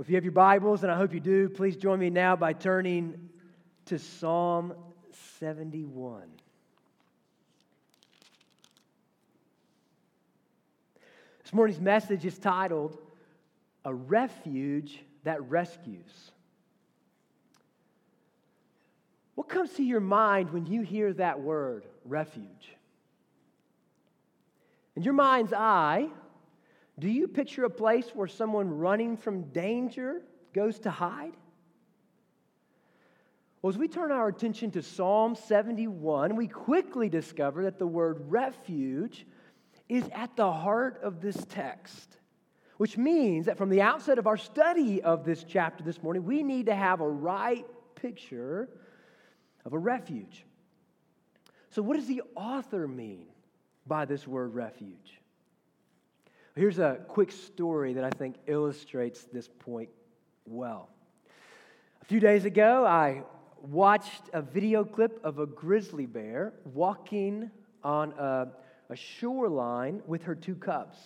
If you have your Bibles, and I hope you do, please join me now by turning to Psalm 71. This morning's message is titled A Refuge That Rescues. What comes to your mind when you hear that word, refuge? In your mind's eye, do you picture a place where someone running from danger goes to hide? Well, as we turn our attention to Psalm 71, we quickly discover that the word refuge is at the heart of this text, which means that from the outset of our study of this chapter this morning, we need to have a right picture of a refuge. So, what does the author mean by this word refuge? Here's a quick story that I think illustrates this point well. A few days ago, I watched a video clip of a grizzly bear walking on a, a shoreline with her two cubs.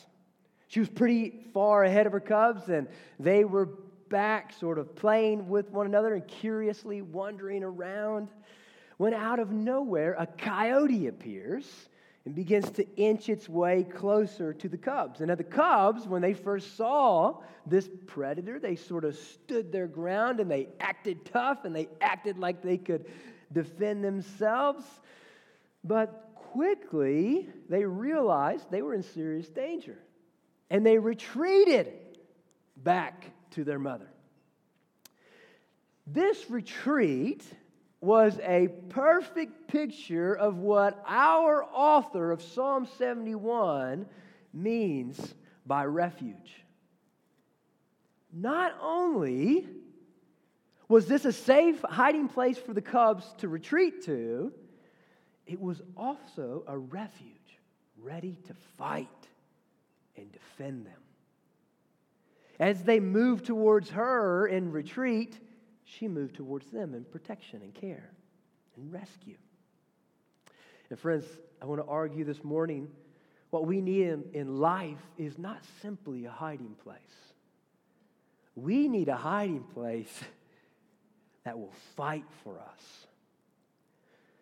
She was pretty far ahead of her cubs, and they were back, sort of playing with one another and curiously wandering around. When out of nowhere, a coyote appears and begins to inch its way closer to the cubs. And now the cubs, when they first saw this predator, they sort of stood their ground and they acted tough and they acted like they could defend themselves. But quickly, they realized they were in serious danger. And they retreated back to their mother. This retreat was a perfect picture of what our author of Psalm 71 means by refuge. Not only was this a safe hiding place for the cubs to retreat to, it was also a refuge ready to fight and defend them. As they moved towards her in retreat, she moved towards them in protection and care and rescue. And, friends, I want to argue this morning what we need in, life is not simply a hiding place. We need a hiding place that will fight for us.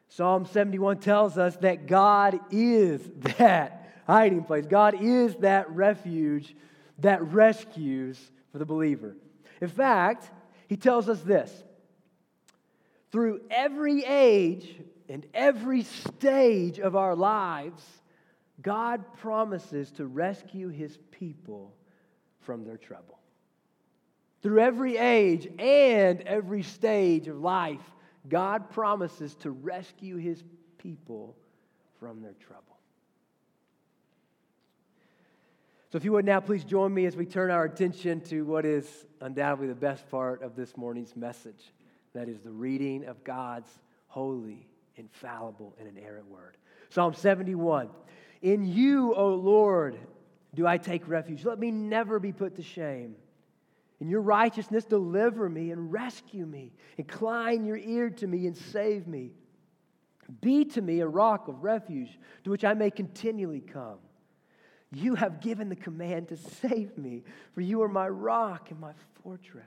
Psalm 71 tells us that God is that hiding place. God is that refuge that rescues for the believer. In fact, he tells us this through every age and every stage of our lives, God promises to rescue his people from their trouble. Through every age and every stage of life, God promises to rescue his people from their trouble. So, if you would now please join me as we turn our attention to what is undoubtedly the best part of this morning's message that is the reading of God's holy, infallible, and inerrant word. Psalm 71 In you, O Lord, do I take refuge. Let me never be put to shame. In your righteousness, deliver me and rescue me. Incline your ear to me and save me. Be to me a rock of refuge to which I may continually come. You have given the command to save me, for you are my rock and my fortress.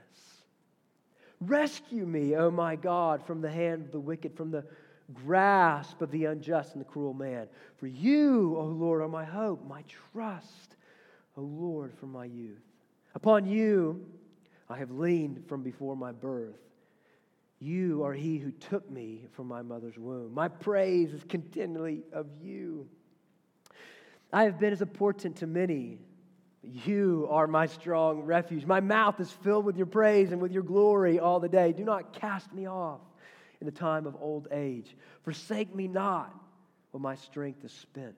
Rescue me, O my God, from the hand of the wicked, from the grasp of the unjust and the cruel man. For you, O Lord, are my hope, my trust, O Lord, from my youth. Upon you I have leaned from before my birth. You are he who took me from my mother's womb. My praise is continually of you. I have been as a portent to many. You are my strong refuge. My mouth is filled with your praise and with your glory all the day. Do not cast me off in the time of old age. Forsake me not when my strength is spent.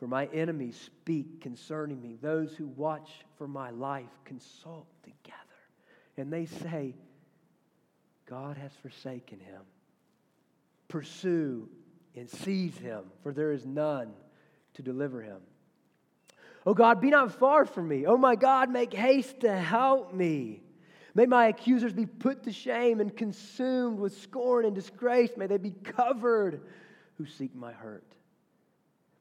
For my enemies speak concerning me. Those who watch for my life consult together. And they say, God has forsaken him. Pursue and seize him, for there is none to deliver him. Oh God, be not far from me. Oh my God, make haste to help me. May my accusers be put to shame and consumed with scorn and disgrace. May they be covered who seek my hurt.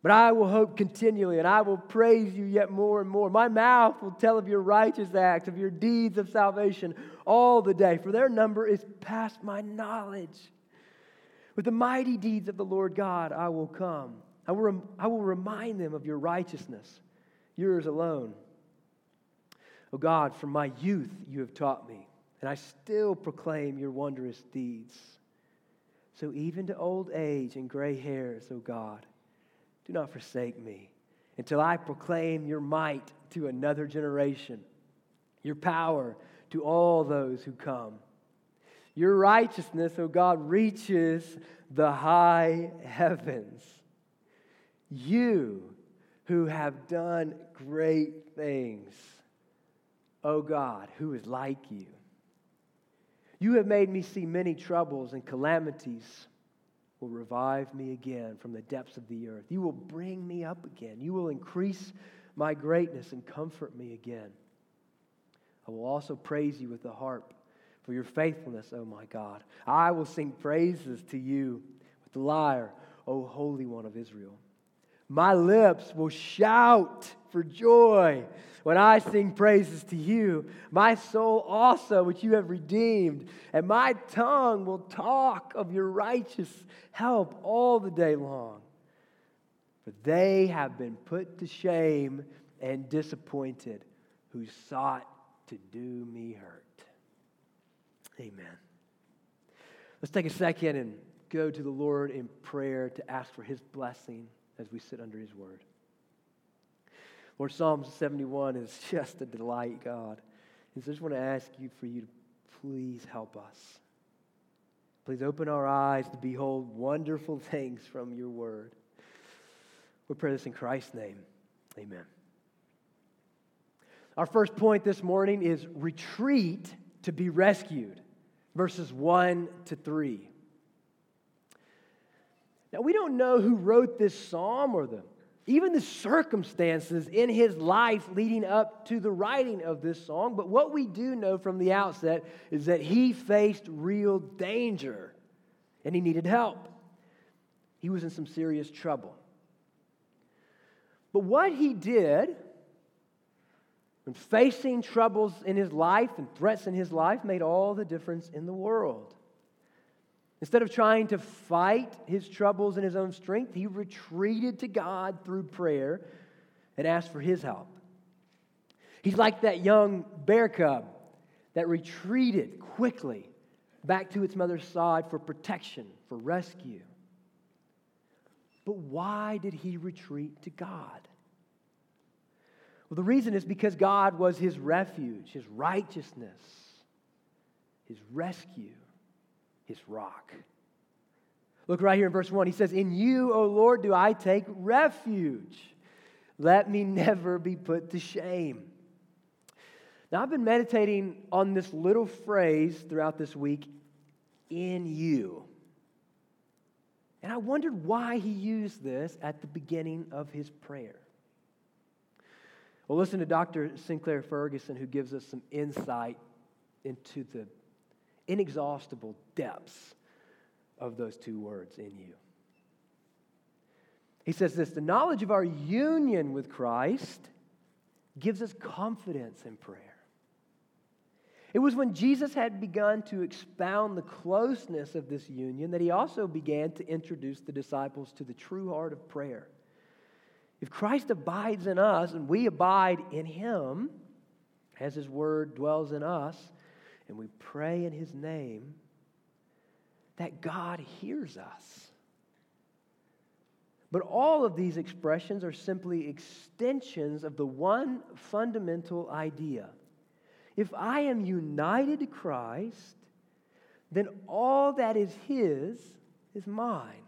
But I will hope continually, and I will praise you yet more and more. My mouth will tell of your righteous acts, of your deeds of salvation all the day, for their number is past my knowledge. With the mighty deeds of the Lord God, I will come. I will, I will remind them of your righteousness, yours alone. Oh God, from my youth you have taught me, and I still proclaim your wondrous deeds. So even to old age and gray hairs, O oh God, do not forsake me until I proclaim your might to another generation, your power to all those who come. Your righteousness, O oh God, reaches the high heavens. You who have done great things, O God, who is like you. You have made me see many troubles and calamities will revive me again from the depths of the earth. You will bring me up again. You will increase my greatness and comfort me again. I will also praise you with the harp for your faithfulness, O my God. I will sing praises to you with the lyre, O Holy One of Israel. My lips will shout for joy when I sing praises to you. My soul also, which you have redeemed, and my tongue will talk of your righteous help all the day long. For they have been put to shame and disappointed who sought to do me hurt. Amen. Let's take a second and go to the Lord in prayer to ask for his blessing as we sit under his word. Lord, Psalm 71 is just a delight, God. And so I just want to ask you for you to please help us. Please open our eyes to behold wonderful things from your word. We pray this in Christ's name. Amen. Our first point this morning is retreat to be rescued, verses 1 to 3. Now, we don't know who wrote this psalm or the, even the circumstances in his life leading up to the writing of this song, but what we do know from the outset is that he faced real danger and he needed help. He was in some serious trouble. But what he did when facing troubles in his life and threats in his life made all the difference in the world. Instead of trying to fight his troubles in his own strength, he retreated to God through prayer and asked for his help. He's like that young bear cub that retreated quickly back to its mother's side for protection, for rescue. But why did he retreat to God? Well, the reason is because God was his refuge, his righteousness, his rescue his rock. Look right here in verse 1. He says, In you, O Lord, do I take refuge. Let me never be put to shame. Now, I've been meditating on this little phrase throughout this week, in you. And I wondered why he used this at the beginning of his prayer. Well, listen to Dr. Sinclair Ferguson, who gives us some insight into the inexhaustible depths of those two words in you. He says this the knowledge of our union with Christ gives us confidence in prayer. It was when Jesus had begun to expound the closeness of this union that he also began to introduce the disciples to the true heart of prayer. If Christ abides in us and we abide in him, as his word dwells in us, and we pray in His name, that God hears us. But all of these expressions are simply extensions of the one fundamental idea. If I am united to Christ, then all that is His is mine.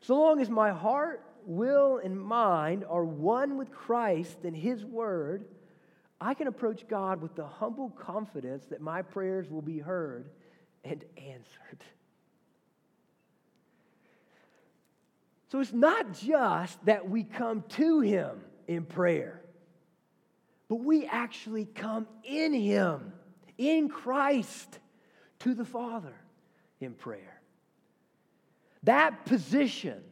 So long as my heart, will, and mind are one with Christ and His Word, I can approach God with the humble confidence that my prayers will be heard and answered. So it's not just that we come to Him in prayer, but we actually come in Him, in Christ, to the Father in prayer. That position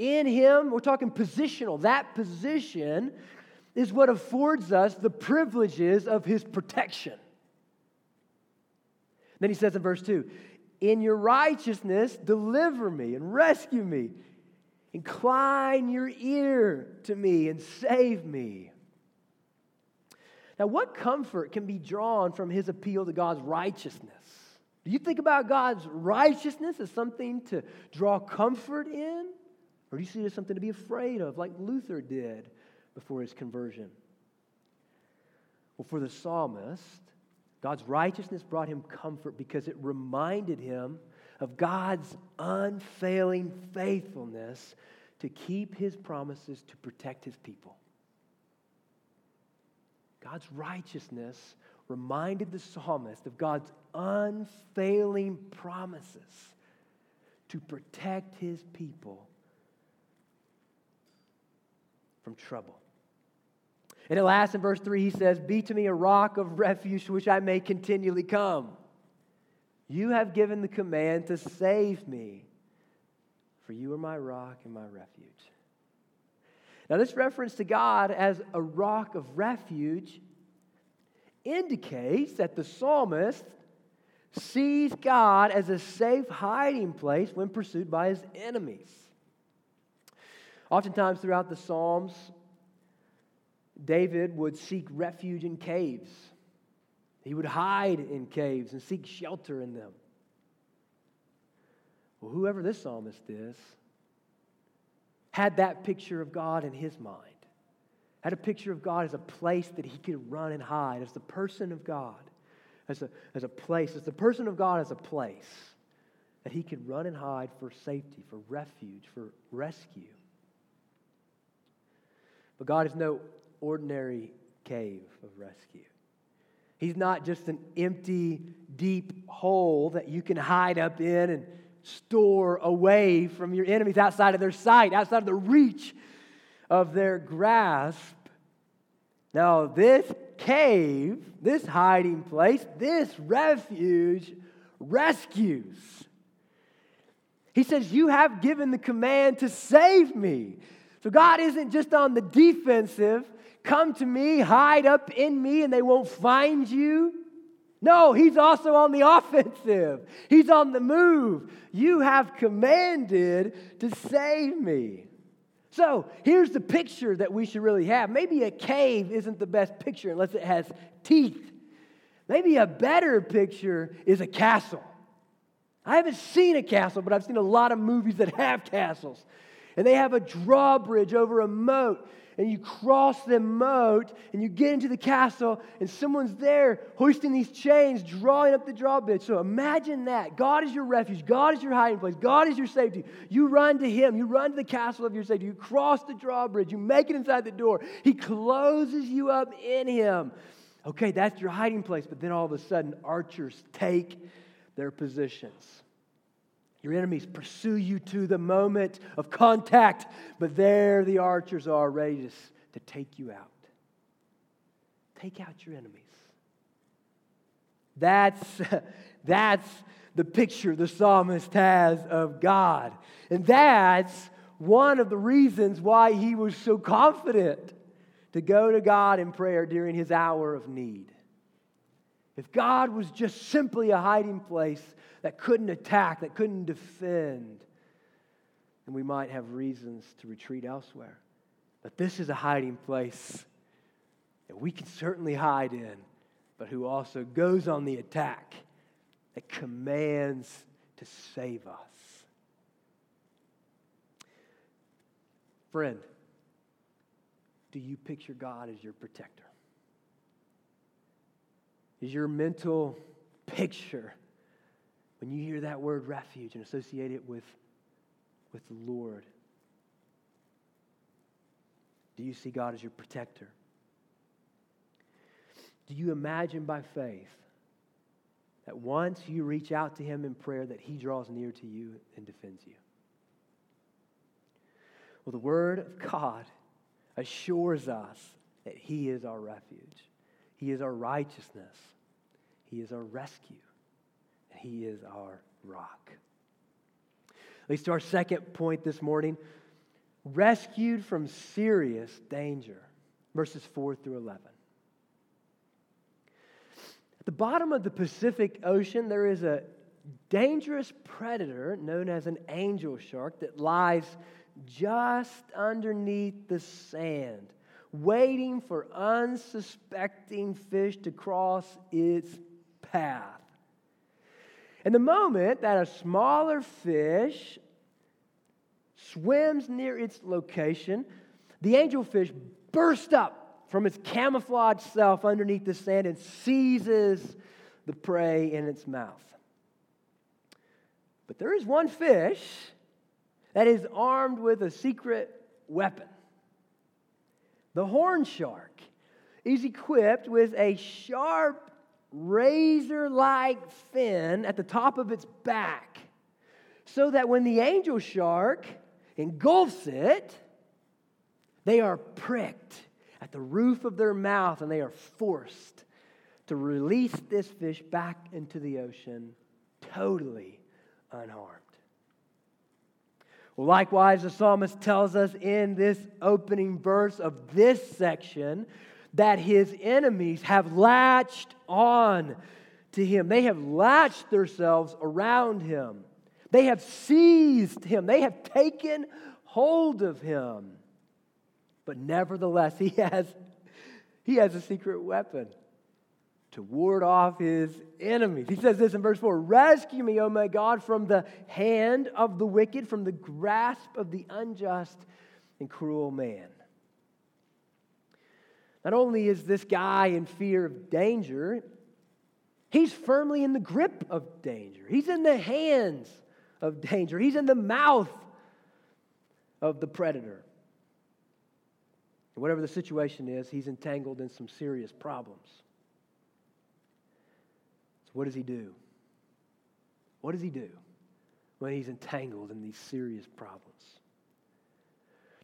In Him, we're talking positional. That position is what affords us the privileges of His protection. Then he says in verse 2 In your righteousness, deliver me and rescue me. Incline your ear to me and save me. Now, what comfort can be drawn from his appeal to God's righteousness? Do you think about God's righteousness as something to draw comfort in? Or do you see it as something to be afraid of, like Luther did before his conversion? Well, for the psalmist, God's righteousness brought him comfort because it reminded him of God's unfailing faithfulness to keep his promises to protect his people. God's righteousness reminded the psalmist of God's unfailing promises to protect his people from trouble. And at last, in verse 3, he says, Be to me a rock of refuge to which I may continually come. You have given the command to save me, for you are my rock and my refuge. Now, this reference to God as a rock of refuge indicates that the psalmist sees God as a safe hiding place when pursued by his enemies. Oftentimes throughout the Psalms, David would seek refuge in caves. He would hide in caves and seek shelter in them. Well, whoever this psalmist is had that picture of God in his mind, had a picture of God as a place that he could run and hide, as the person of God, as a, as a place, as the person of God as a place that he could run and hide for safety, for refuge, for rescue. But God is no ordinary cave of rescue. He's not just an empty, deep hole that you can hide up in and store away from your enemies outside of their sight, outside of the reach of their grasp. Now, this cave, this hiding place, this refuge rescues. He says, You have given the command to save me. So God isn't just on the defensive, come to me, hide up in me, and they won't find you. No, he's also on the offensive. He's on the move. You have commanded to save me. So here's the picture that we should really have. Maybe a cave isn't the best picture unless it has teeth. Maybe a better picture is a castle. I haven't seen a castle, but I've seen a lot of movies that have castles. And they have a drawbridge over a moat and you cross the moat and you get into the castle and someone's there hoisting these chains, drawing up the drawbridge. So imagine that. God is your refuge. God is your hiding place. God is your safety. You run to Him. You run to the castle of your safety. You cross the drawbridge. You make it inside the door. He closes you up in Him. Okay, that's your hiding place. But then all of a sudden, archers take their positions. Your enemies pursue you to the moment of contact, but there the archers are ready to, to take you out. Take out your enemies. That's, that's the picture the psalmist has of God. And that's one of the reasons why he was so confident to go to God in prayer during his hour of need. If God was just simply a hiding place, that couldn't attack, that couldn't defend, and we might have reasons to retreat elsewhere. But this is a hiding place that we can certainly hide in, but who also goes on the attack, that commands to save us. Friend, do you picture God as your protector? Is your mental picture when you hear that word refuge and associate it with, with the Lord, do you see God as your protector? Do you imagine by faith that once you reach out to Him in prayer, that He draws near to you and defends you? Well, the Word of God assures us that He is our refuge, He is our righteousness, He is our rescue. He is our rock. Least to our second point this morning rescued from serious danger. Verses 4 through 11. At the bottom of the Pacific Ocean, there is a dangerous predator known as an angel shark that lies just underneath the sand, waiting for unsuspecting fish to cross its path. And the moment that a smaller fish swims near its location, the angelfish bursts up from its camouflaged self underneath the sand and seizes the prey in its mouth. But there is one fish that is armed with a secret weapon. The horn shark is equipped with a sharp, razor like fin at the top of its back, so that when the angel shark engulfs it, they are pricked at the roof of their mouth and they are forced to release this fish back into the ocean totally unharmed. Well, likewise, the psalmist tells us in this opening verse of this section that his enemies have latched on to him. They have latched themselves around him. They have seized him. They have taken hold of him. But nevertheless, he has, he has a secret weapon to ward off his enemies. He says this in verse 4 Rescue me, O my God, from the hand of the wicked, from the grasp of the unjust and cruel man. Not only is this guy in fear of danger, he's firmly in the grip of danger. He's in the hands of danger, he's in the mouth of the predator. And whatever the situation is, he's entangled in some serious problems. So, what does he do? What does he do when he's entangled in these serious problems?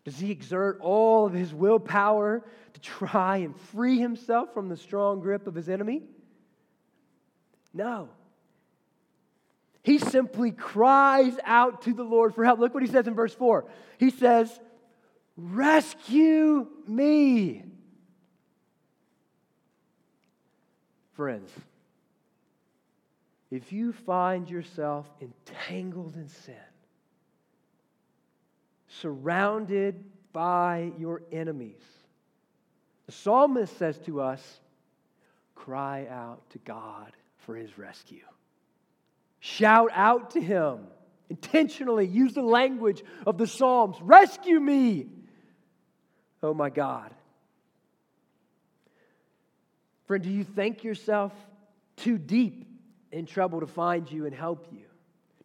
Does he exert all of his willpower to try and free himself from the strong grip of his enemy? No. He simply cries out to the Lord for help. Look what he says in verse 4. He says, Rescue me. Friends, if you find yourself entangled in sin, surrounded by your enemies, the psalmist says to us, cry out to God for his rescue. Shout out to him. Intentionally use the language of the Psalms. Rescue me, oh my God. Friend, do you think yourself too deep in trouble to find you and help you?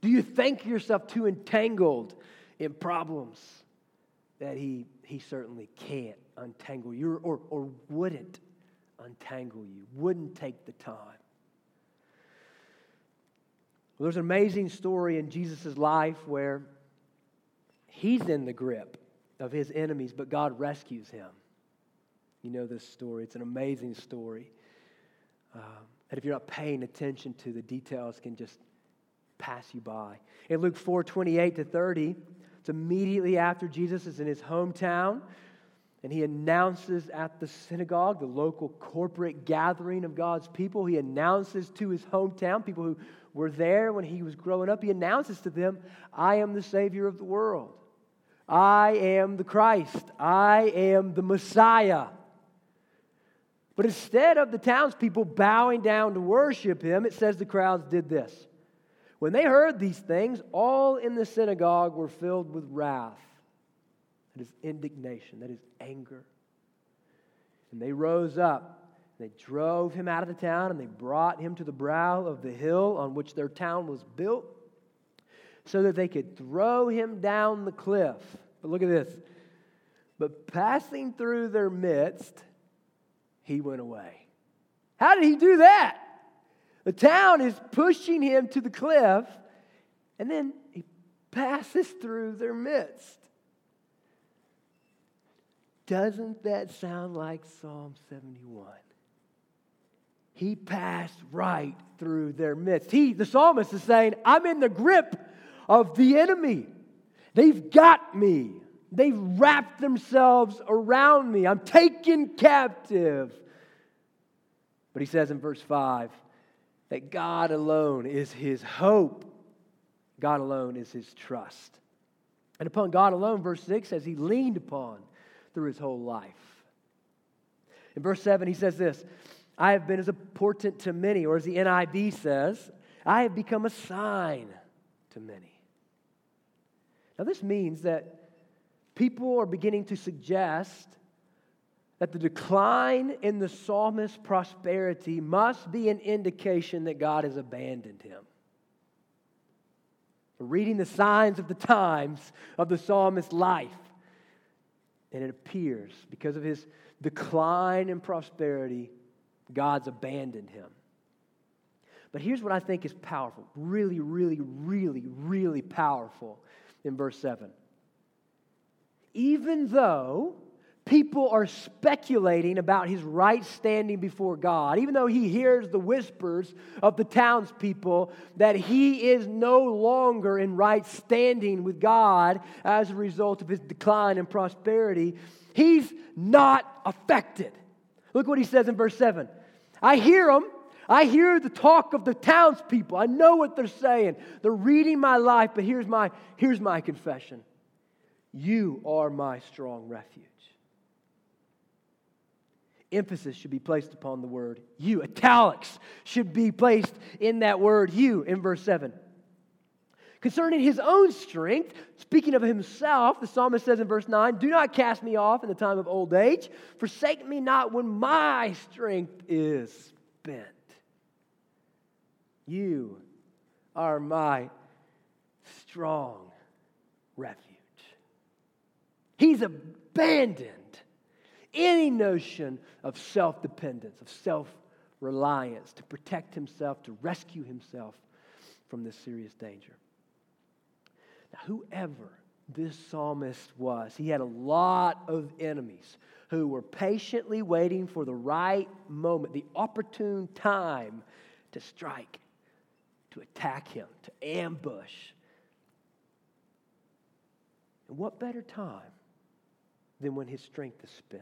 Do you think yourself too entangled in problems that he, he certainly can't untangle you or, or wouldn't untangle you, wouldn't take the time? Well, there's an amazing story in Jesus' life where he's in the grip of his enemies, but God rescues him. You know this story. It's an amazing story. Um, and if you're not paying attention to the details, can just pass you by. In Luke 4 28 to 30, it's immediately after Jesus is in his hometown, and he announces at the synagogue, the local corporate gathering of God's people, he announces to his hometown, people who were there when he was growing up, he announces to them, I am the Savior of the world. I am the Christ. I am the Messiah. But instead of the townspeople bowing down to worship him, it says the crowds did this. When they heard these things, all in the synagogue were filled with wrath. That is indignation, that is anger. And they rose up they drove him out of the town and they brought him to the brow of the hill on which their town was built so that they could throw him down the cliff. But look at this. But passing through their midst, he went away. How did he do that? The town is pushing him to the cliff, and then he passes through their midst. Doesn't that sound like Psalm 71? he passed right through their midst. He, the psalmist, is saying, I'm in the grip of the enemy. They've got me. They've wrapped themselves around me. I'm taken captive. But he says in verse 5 that God alone is his hope, God alone is his trust. And upon God alone, verse 6 says he leaned upon through his whole life. In verse 7, he says this I have been as a portent to many, or as the NIV says, I have become a sign to many. Now, this means that people are beginning to suggest that the decline in the psalmist's prosperity must be an indication that God has abandoned him. reading the signs of the times of the psalmist's life, and it appears because of his decline in prosperity, God's abandoned him. But here's what I think is powerful really, really, really, really powerful in verse 7. Even though people are speculating about his right standing before God, even though he hears the whispers of the townspeople that he is no longer in right standing with God as a result of his decline in prosperity, he's not affected. Look what he says in verse 7. I hear them. I hear the talk of the townspeople. I know what they're saying. They're reading my life, but here's my, here's my confession You are my strong refuge. Emphasis should be placed upon the word you. Italics should be placed in that word you in verse 7. Concerning his own strength, speaking of himself, the psalmist says in verse 9, Do not cast me off in the time of old age, forsake me not when my strength is spent. You are my strong refuge. He's abandoned any notion of self dependence, of self reliance to protect himself, to rescue himself from this serious danger. Now, whoever this psalmist was, he had a lot of enemies who were patiently waiting for the right moment, the opportune time to strike, to attack him, to ambush. And what better time than when his strength is spent?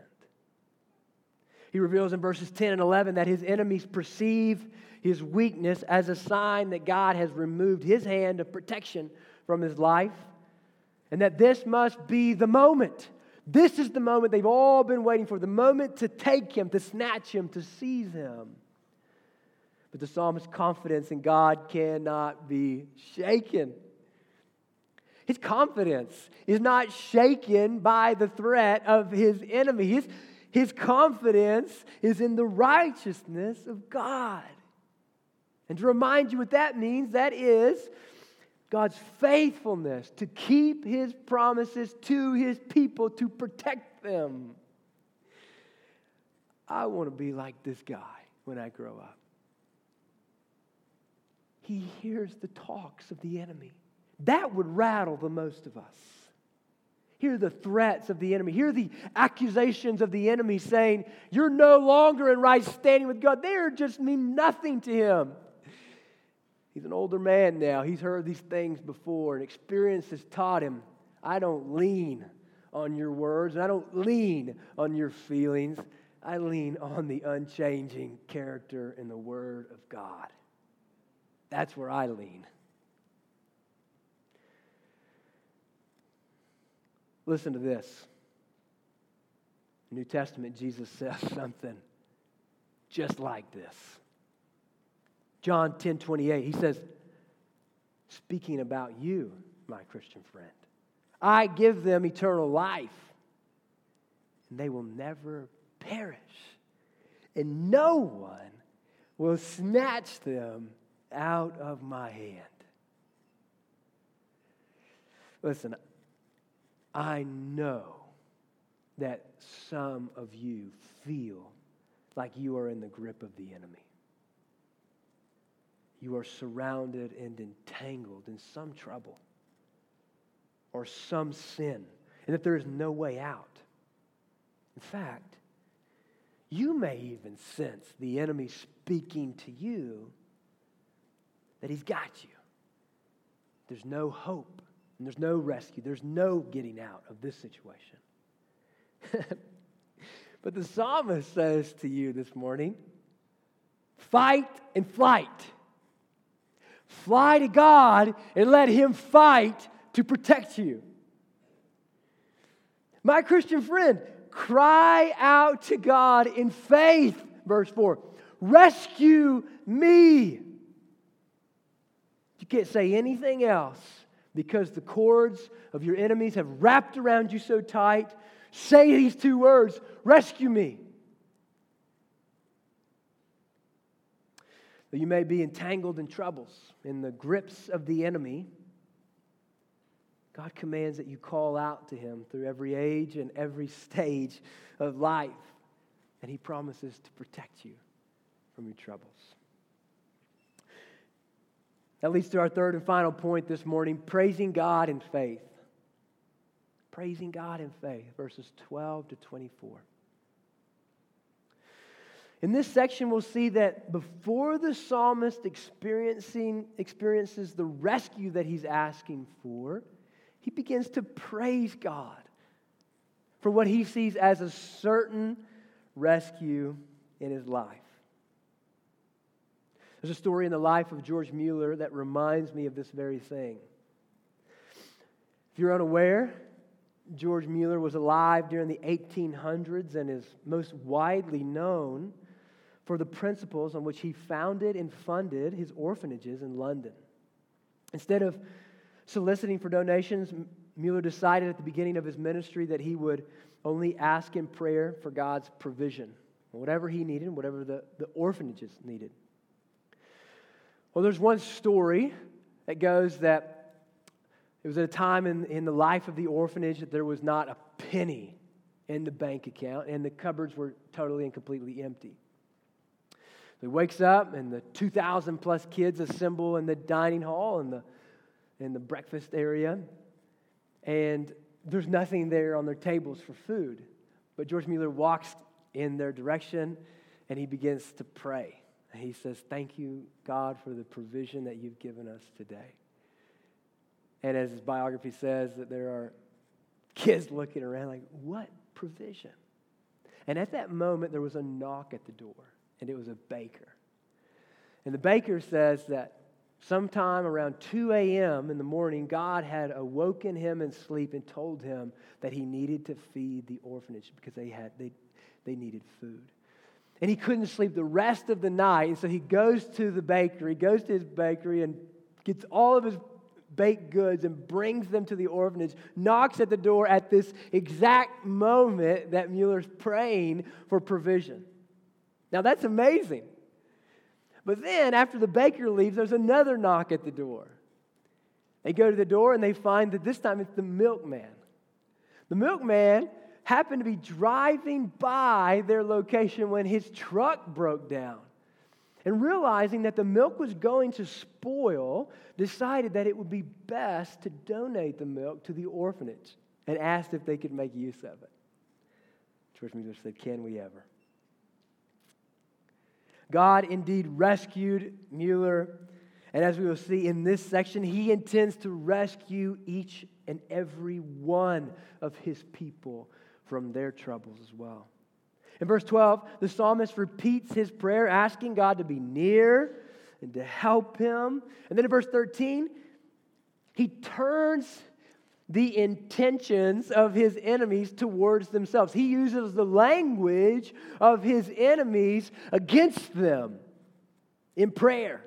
He reveals in verses 10 and 11 that his enemies perceive his weakness as a sign that God has removed his hand of protection from his life, and that this must be the moment. This is the moment they've all been waiting for the moment to take him, to snatch him, to seize him. But the psalmist's confidence in God cannot be shaken. His confidence is not shaken by the threat of his enemy. His, his confidence is in the righteousness of God. And to remind you what that means, that is God's faithfulness to keep his promises to his people, to protect them. I want to be like this guy when I grow up. He hears the talks of the enemy. That would rattle the most of us. Hear the threats of the enemy. Hear the accusations of the enemy saying, You're no longer in right standing with God. They just mean nothing to him. He's an older man now. He's heard these things before, and experience has taught him I don't lean on your words, and I don't lean on your feelings. I lean on the unchanging character and the Word of God. That's where I lean. Listen to this. New Testament, Jesus says something just like this. John 10 28, he says, speaking about you, my Christian friend, I give them eternal life, and they will never perish, and no one will snatch them out of my hand. Listen, I know that some of you feel like you are in the grip of the enemy you are surrounded and entangled in some trouble or some sin, and that there is no way out. In fact, you may even sense the enemy speaking to you that he's got you. There's no hope. And there's no rescue, there's no getting out of this situation. but the psalmist says to you this morning fight and flight. Fly to God and let Him fight to protect you. My Christian friend, cry out to God in faith. Verse 4 Rescue me. You can't say anything else because the cords of your enemies have wrapped around you so tight. Say these two words Rescue me. Though you may be entangled in troubles, in the grips of the enemy, God commands that you call out to Him through every age and every stage of life, and He promises to protect you from your troubles. That leads to our third and final point this morning praising God in faith. Praising God in faith, verses 12 to 24. In this section, we'll see that before the psalmist experiencing, experiences the rescue that he's asking for, he begins to praise God for what he sees as a certain rescue in his life. There's a story in the life of George Mueller that reminds me of this very thing. If you're unaware, George Mueller was alive during the 1800s and is most widely known for the principles on which he founded and funded his orphanages in London. Instead of soliciting for donations, Mueller decided at the beginning of his ministry that he would only ask in prayer for God's provision, whatever he needed, whatever the, the orphanages needed. Well, there's one story that goes that it was at a time in, in the life of the orphanage that there was not a penny in the bank account and the cupboards were totally and completely empty. So he wakes up, and the 2,000 plus kids assemble in the dining hall and the, in the breakfast area. And there's nothing there on their tables for food. But George Mueller walks in their direction and he begins to pray. He says, Thank you, God, for the provision that you've given us today. And as his biography says, that there are kids looking around like, What provision? And at that moment, there was a knock at the door and it was a baker. And the baker says that sometime around 2 a.m. in the morning, God had awoken him in sleep and told him that he needed to feed the orphanage because they, had, they, they needed food. And he couldn't sleep the rest of the night. And so he goes to the bakery, goes to his bakery, and gets all of his baked goods and brings them to the orphanage, knocks at the door at this exact moment that Mueller's praying for provision. Now that's amazing. But then, after the baker leaves, there's another knock at the door. They go to the door and they find that this time it's the milkman. The milkman happened to be driving by their location when his truck broke down. And realizing that the milk was going to spoil, decided that it would be best to donate the milk to the orphanage and asked if they could make use of it. George Mueller said, Can we ever? God indeed rescued Mueller. And as we will see in this section, he intends to rescue each and every one of his people from their troubles as well. In verse 12, the psalmist repeats his prayer, asking God to be near and to help him. And then in verse 13, he turns the intentions of his enemies towards themselves. He uses the language of his enemies against them in prayer.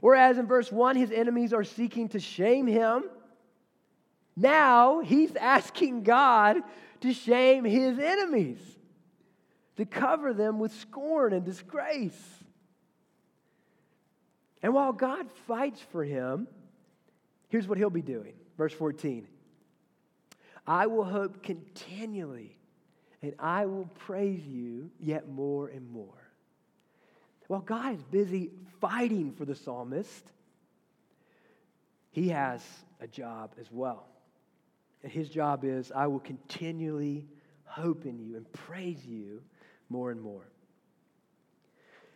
Whereas in verse 1, his enemies are seeking to shame him. Now he's asking God to shame his enemies, to cover them with scorn and disgrace. And while God fights for him, here's what he'll be doing Verse 14 I will hope continually, and I will praise you yet more and more. While God is busy fighting for the psalmist, he has a job as well. And his job is I will continually hope in you and praise you more and more.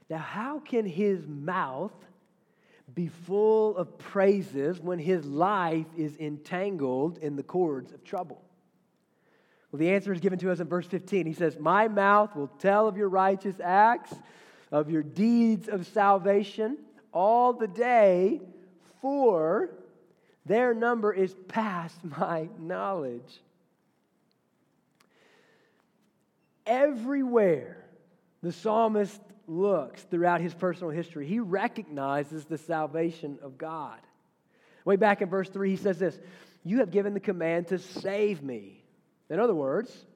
Now, how can his mouth be full of praises when his life is entangled in the cords of trouble? Well, the answer is given to us in verse 15. He says, My mouth will tell of your righteous acts, of your deeds of salvation all the day, for their number is past my knowledge. Everywhere the psalmist looks throughout his personal history, he recognizes the salvation of God. Way back in verse 3, he says this You have given the command to save me. In other words,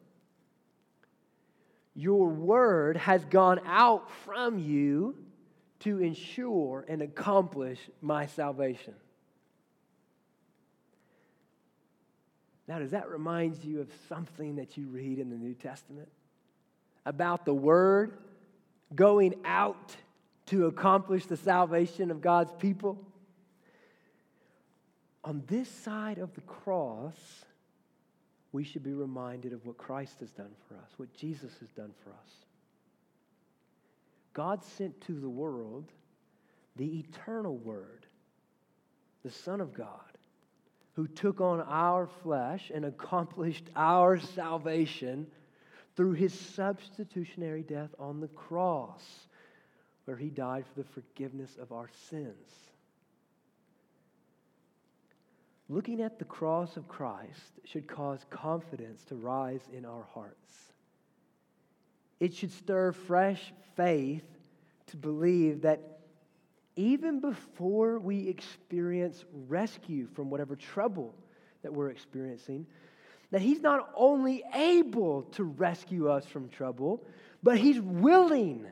your word has gone out from you to ensure and accomplish my salvation. Now, does that remind you of something that you read in the New Testament? About the Word going out to accomplish the salvation of God's people? On this side of the cross, we should be reminded of what Christ has done for us, what Jesus has done for us. God sent to the world the eternal Word, the Son of God who took on our flesh and accomplished our salvation through his substitutionary death on the cross, where he died for the forgiveness of our sins. Looking at the cross of Christ should cause confidence to rise in our hearts. It should stir fresh faith to believe that even before we experience rescue from whatever trouble that we're experiencing, that He's not only able to rescue us from trouble, but He's willing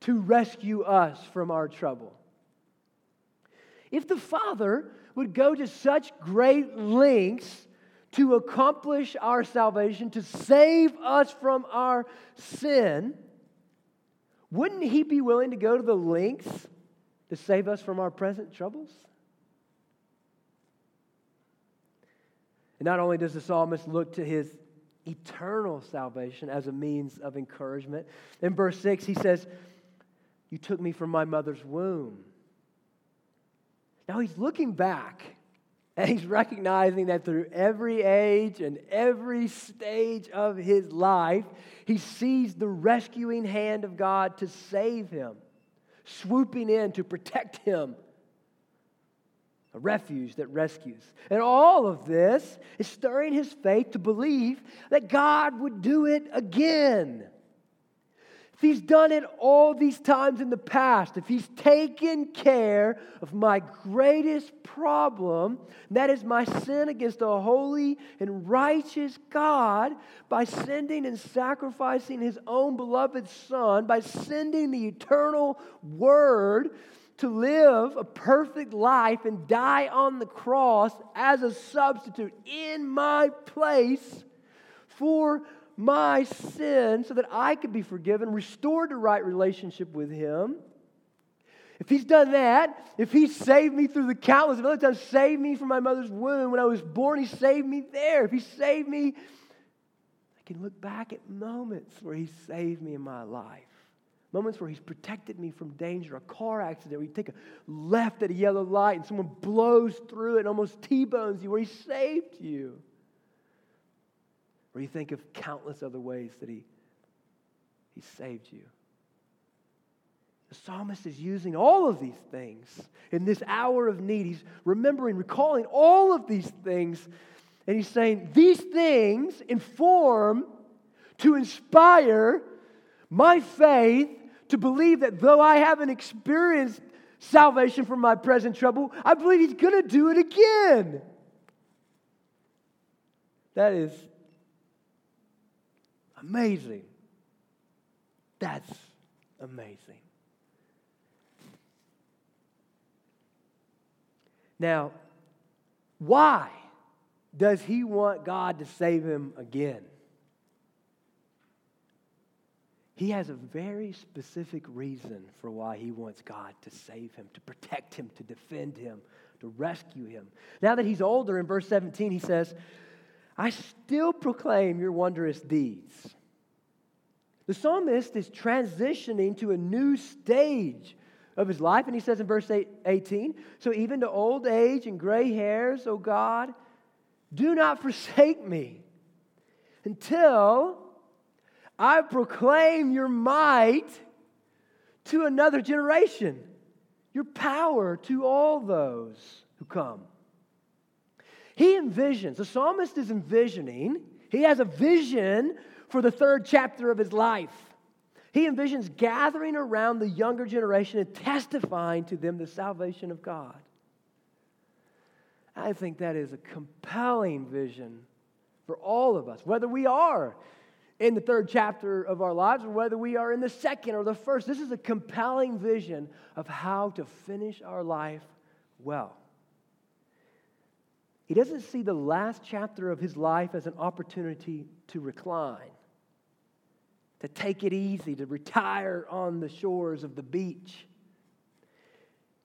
to rescue us from our trouble. If the Father would go to such great lengths to accomplish our salvation, to save us from our sin, wouldn't He be willing to go to the lengths to save us from our present troubles? And not only does the psalmist look to his eternal salvation as a means of encouragement, in verse 6 he says, You took me from my mother's womb. Now he's looking back and he's recognizing that through every age and every stage of his life, he sees the rescuing hand of God to save him swooping in to protect him. A refuge that rescues. And all of this is stirring his faith to believe that God would do it again. He's done it all these times in the past, if he's taken care of my greatest problem, that is my sin against a holy and righteous God, by sending and sacrificing his own beloved Son, by sending the eternal Word to live a perfect life and die on the cross as a substitute in my place for my sin so that I could be forgiven, restored to right relationship with Him. If He's done that, if He saved me through the countless of other times, saved me from my mother's womb when I was born, He saved me there. If He saved me, I can look back at moments where He saved me in my life. Moments where he's protected me from danger, a car accident where you take a left at a yellow light and someone blows through it and almost T bones you, where he saved you. Or you think of countless other ways that he, he saved you. The psalmist is using all of these things in this hour of need. He's remembering, recalling all of these things. And he's saying, These things inform to inspire my faith to believe that though I haven't experienced salvation from my present trouble, I believe he's going to do it again. That is Amazing. That's amazing. Now, why does he want God to save him again? He has a very specific reason for why he wants God to save him, to protect him, to defend him, to rescue him. Now that he's older, in verse 17, he says, I still proclaim your wondrous deeds. The psalmist is transitioning to a new stage of his life. And he says in verse 18 So even to old age and gray hairs, O God, do not forsake me until I proclaim your might to another generation, your power to all those who come. He envisions, the psalmist is envisioning, he has a vision for the third chapter of his life. He envisions gathering around the younger generation and testifying to them the salvation of God. I think that is a compelling vision for all of us, whether we are in the third chapter of our lives or whether we are in the second or the first. This is a compelling vision of how to finish our life well. He doesn't see the last chapter of his life as an opportunity to recline, to take it easy, to retire on the shores of the beach.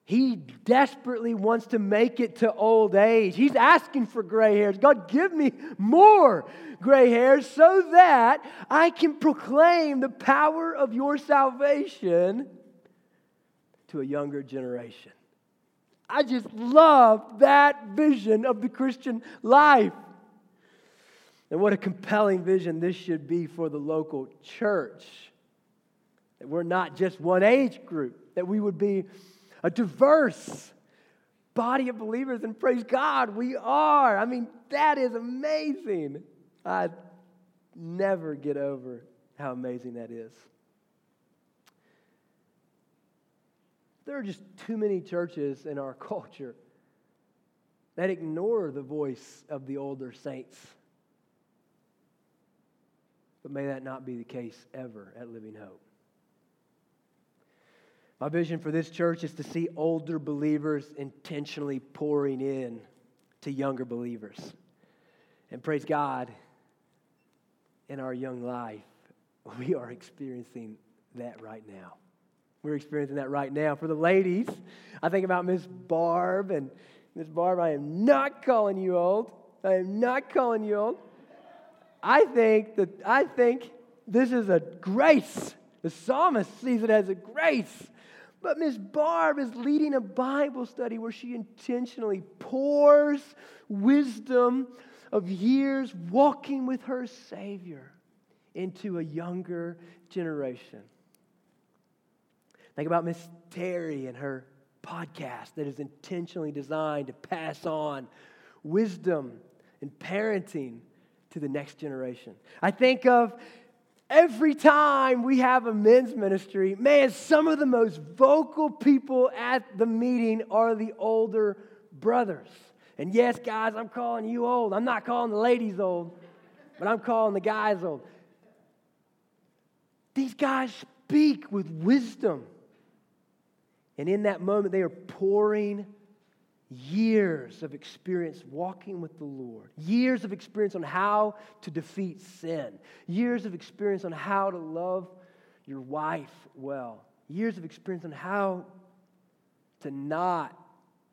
He desperately wants to make it to old age. He's asking for gray hairs. God, give me more gray hairs so that I can proclaim the power of your salvation to a younger generation. I just love that vision of the Christian life. And what a compelling vision this should be for the local church. That we're not just one age group, that we would be a diverse body of believers, and praise God, we are. I mean, that is amazing. I never get over how amazing that is. There are just too many churches in our culture that ignore the voice of the older saints. But may that not be the case ever at Living Hope. My vision for this church is to see older believers intentionally pouring in to younger believers. And praise God, in our young life, we are experiencing that right now. We're experiencing that right now. For the ladies, I think about Miss Barb, and Miss Barb, I am not calling you old. I am not calling you old. I think that I think this is a grace. The psalmist sees it as a grace. But Miss Barb is leading a Bible study where she intentionally pours wisdom of years walking with her Savior into a younger generation. Think about Miss Terry and her podcast that is intentionally designed to pass on wisdom and parenting to the next generation. I think of every time we have a men's ministry, man, some of the most vocal people at the meeting are the older brothers. And yes, guys, I'm calling you old. I'm not calling the ladies old, but I'm calling the guys old. These guys speak with wisdom and in that moment, they are pouring years of experience walking with the Lord, years of experience on how to defeat sin, years of experience on how to love your wife well, years of experience on how to not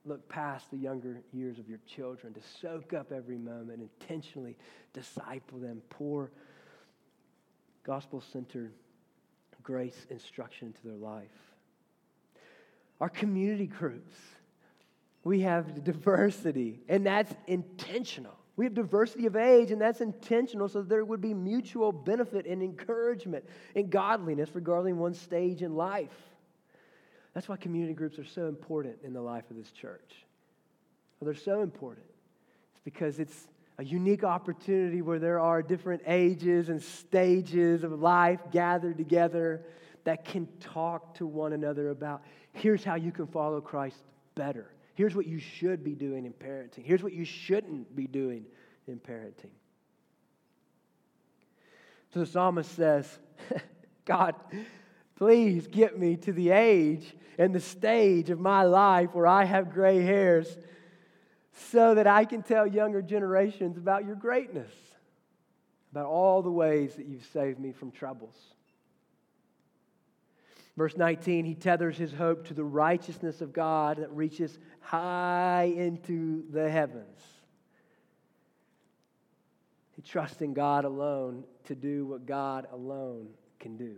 look past the younger years of your children, to soak up every moment, intentionally disciple them, pour gospel centered grace instruction into their life our community groups. We have diversity, and that's intentional. We have diversity of age, and that's intentional so there would be mutual benefit and encouragement and godliness regarding one's stage in life. That's why community groups are so important in the life of this church. They're so important. It's because it's a unique opportunity where there are different ages and stages of life gathered together that can talk to one another about here's how you can follow Christ better. Here's what you should be doing in parenting. Here's what you shouldn't be doing in parenting. So the psalmist says, God, please get me to the age and the stage of my life where I have gray hairs so that I can tell younger generations about your greatness, about all the ways that you've saved me from troubles. Verse 19, he tethers his hope to the righteousness of God that reaches high into the heavens. He trusts in God alone to do what God alone can do.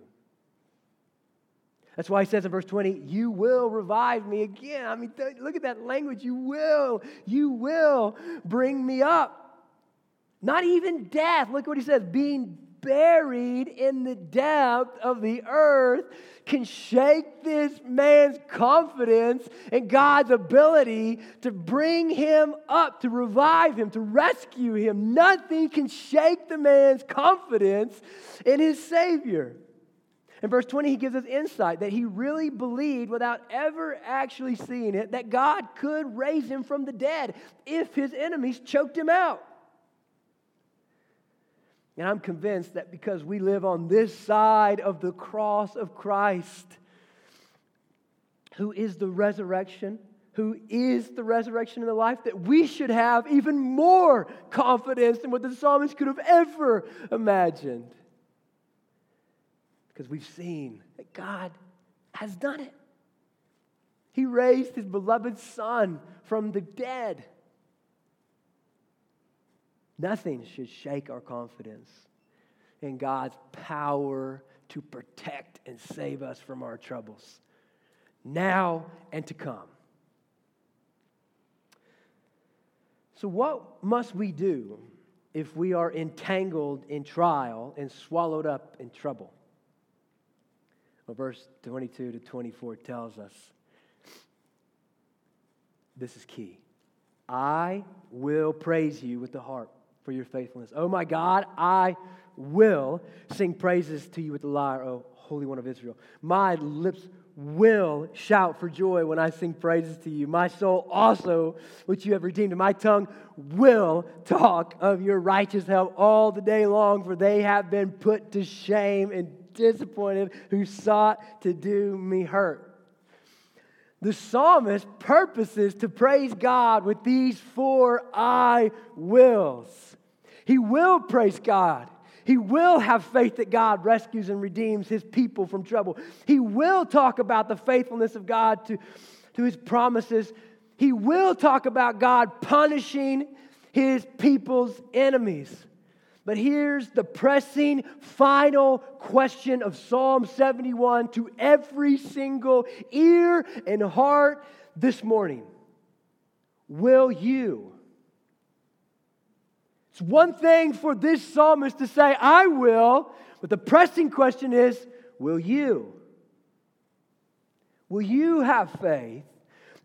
That's why he says in verse 20, You will revive me again. I mean, look at that language. You will. You will bring me up. Not even death. Look what he says being buried in the depth of the earth can shake this man's confidence in God's ability to bring him up, to revive him, to rescue him. Nothing can shake the man's confidence in his Savior. In verse 20, he gives us insight that he really believed without ever actually seeing it that God could raise him from the dead if his enemies choked him out. And I'm convinced that because we live on this side of the cross of Christ, who is the resurrection, who is the resurrection in the life, that we should have even more confidence than what the psalmist could have ever imagined. Because we've seen that God has done it. He raised his beloved Son from the dead. Nothing should shake our confidence in God's power to protect and save us from our troubles, now and to come. So, what must we do if we are entangled in trial and swallowed up in trouble? Well, verse 22 to 24 tells us this is key. I will praise you with the harp for your faithfulness. Oh my God, I will sing praises to you with the lyre, O Holy One of Israel. My lips will shout for joy when I sing praises to you. My soul also, which you have redeemed, and my tongue will talk of your righteous help all the day long, for they have been put to shame and disappointed who sought to do me hurt. The psalmist purposes to praise God with these four I wills. He will praise God. He will have faith that God rescues and redeems his people from trouble. He will talk about the faithfulness of God to, to his promises. He will talk about God punishing his people's enemies. But here's the pressing final question of Psalm 71 to every single ear and heart this morning Will you it's one thing for this psalmist to say, I will, but the pressing question is, will you? Will you have faith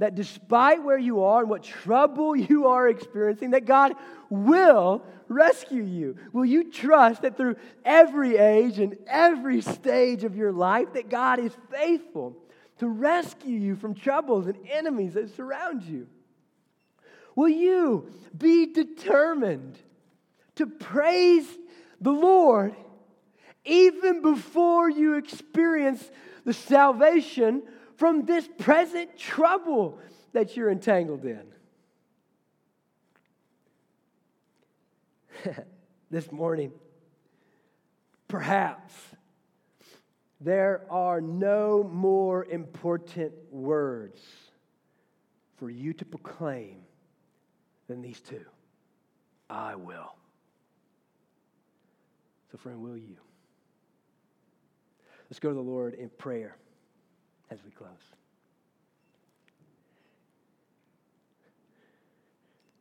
that despite where you are and what trouble you are experiencing, that God will rescue you? Will you trust that through every age and every stage of your life, that God is faithful to rescue you from troubles and enemies that surround you? Will you be determined to praise the Lord even before you experience the salvation from this present trouble that you're entangled in. this morning, perhaps there are no more important words for you to proclaim than these two I will. So, friend, will you? Let's go to the Lord in prayer as we close.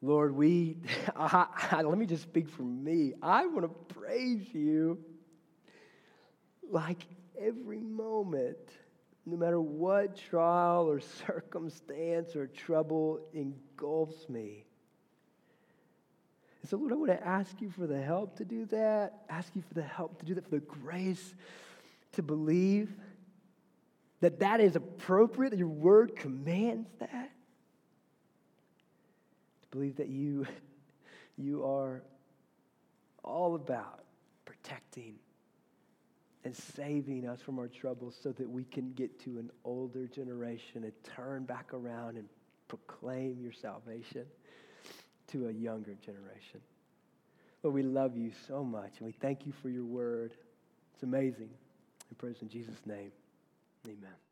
Lord, we, I, I, let me just speak for me. I want to praise you like every moment, no matter what trial or circumstance or trouble engulfs me. And so, Lord, I want to ask you for the help to do that, ask you for the help to do that, for the grace to believe that that is appropriate, that your word commands that. To believe that you, you are all about protecting and saving us from our troubles so that we can get to an older generation and turn back around and proclaim your salvation to a younger generation. Lord, we love you so much, and we thank you for your word. It's amazing. We praise in Jesus' name. Amen.